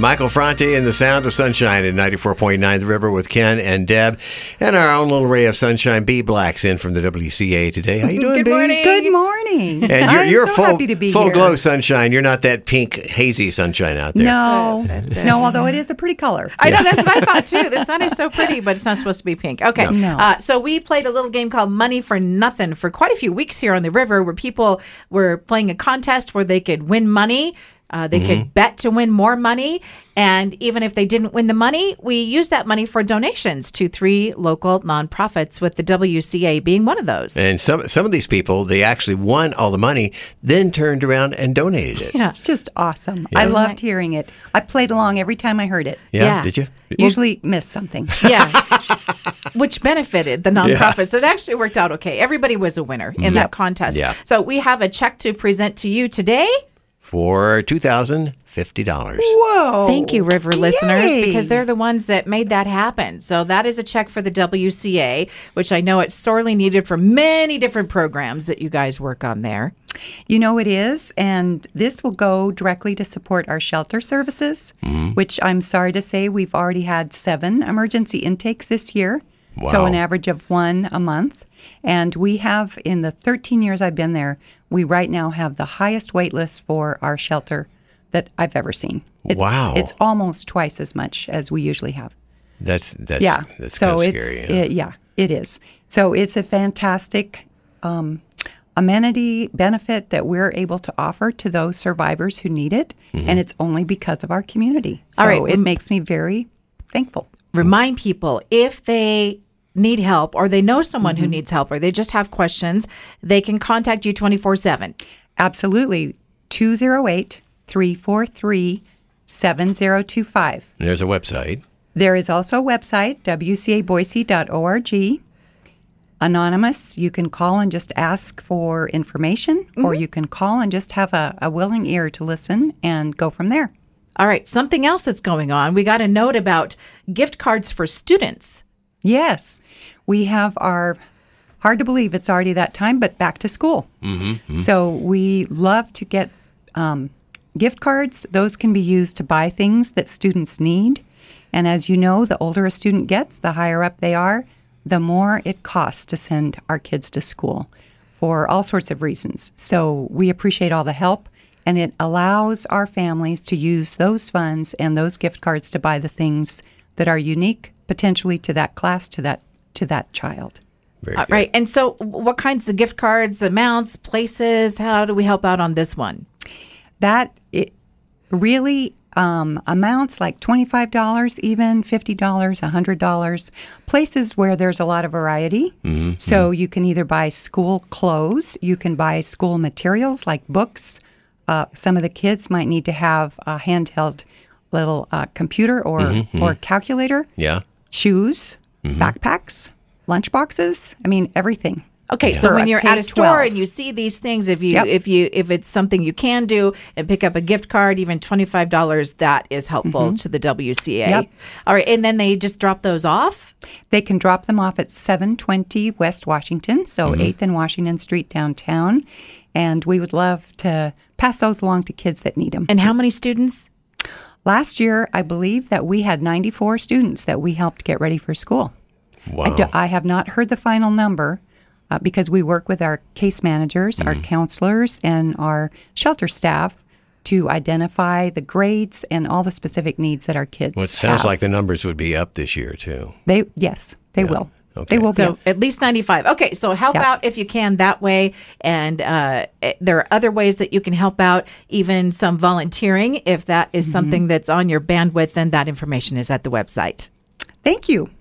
Michael Franti and the Sound of Sunshine at 94.9 The River with Ken and Deb. And our own little ray of sunshine, B Black's in from the WCA today. How you doing, Good B? morning. Good morning. And you're, I'm you're so full, happy to be full here. glow sunshine. You're not that pink, hazy sunshine out there. No, no. Although it is a pretty color. I know that's what I thought too. The sun is so pretty, but it's not supposed to be pink. Okay. No. Uh, so we played a little game called Money for Nothing for quite a few weeks here on the river, where people were playing a contest where they could win money. Uh, they could bet to win more money. And even if they didn't win the money, we used that money for donations to three local nonprofits, with the WCA being one of those. And some some of these people, they actually won all the money, then turned around and donated it. Yeah. It's just awesome. I loved hearing it. I played along every time I heard it. Yeah, Yeah. did you? Usually miss something. Yeah. Which benefited the nonprofits. So it actually worked out okay. Everybody was a winner in that contest. Yeah. So we have a check to present to you today. For $2,050. Whoa! Thank you, River listeners, because they're the ones that made that happen. So that is a check for the WCA, which I know it's sorely needed for many different programs that you guys work on there. You know it is, and this will go directly to support our shelter services, mm-hmm. which I'm sorry to say we've already had seven emergency intakes this year. So an average of one a month. And we have, in the 13 years I've been there, we right now have the highest wait list for our shelter that I've ever seen. It's, Wow. It's almost twice as much as we usually have. That's, that's, yeah. that's so kind of it's scary. yeah. it- yeah, it is. So it's a fantastic um, amenity benefit that we're able to offer to those survivors who need it, Mm-hmm. and it's only because of our community. So All right, it makes me very thankful. Remind people if they need help or they know someone Mm-hmm. who needs help or they just have questions, they can contact you 24 7. Absolutely, 208 343 7025. There's a website. There is also a website, wcaboise.org. Anonymous, you can call and just ask for information, or you can call and just have a, a willing ear to listen and go from there. All right, something else that's going on. We got a note about gift cards for students. Yes, we have our, hard to believe it's already that time, but back to school. So we love to get um, gift cards. Those can be used to buy things that students need. And as you know, the older a student gets, the higher up they are, the more it costs to send our kids to school for all sorts of reasons. So we appreciate all the help. And it allows our families to use those funds and those gift cards to buy the things that are unique potentially to that class, to that to that child. Uh, right. And so, what kinds of gift cards, amounts, places? How do we help out on this one? That it really um, amounts like twenty-five dollars, even fifty dollars, hundred dollars. Places where there's a lot of variety. So you can either buy school clothes, you can buy school materials like books. Uh, some of the kids might need to have a handheld little uh, computer or or calculator. Yeah. Shoes, backpacks, lunch boxes. I mean everything. Okay, so when you're at a store K-12. and you see these things, if you Yep. if you if it's something you can do and pick up a gift card, even twenty five dollars, that is helpful to the WCA. Mm-hmm. Yep. All right, and then they just drop those off. They can drop them off at 720 West Washington, so 8th and Washington Street downtown. And we would love to pass those along to kids that need them. And how many students? Last year, I believe that we had 94 students that we helped get ready for school. Wow. I, do, I have not heard the final number uh, because we work with our case managers, our counselors, and our shelter staff to identify the grades and all the specific needs that our kids well, it sounds have. like the numbers would be up this year, too. they yes, they will. Okay. They will be. At least 95. Okay, so help Yeah. out if you can that way. And uh, eh, there are other ways that you can help out, even some volunteering. If that is something that's on your bandwidth, then that information is at the website. Thank you.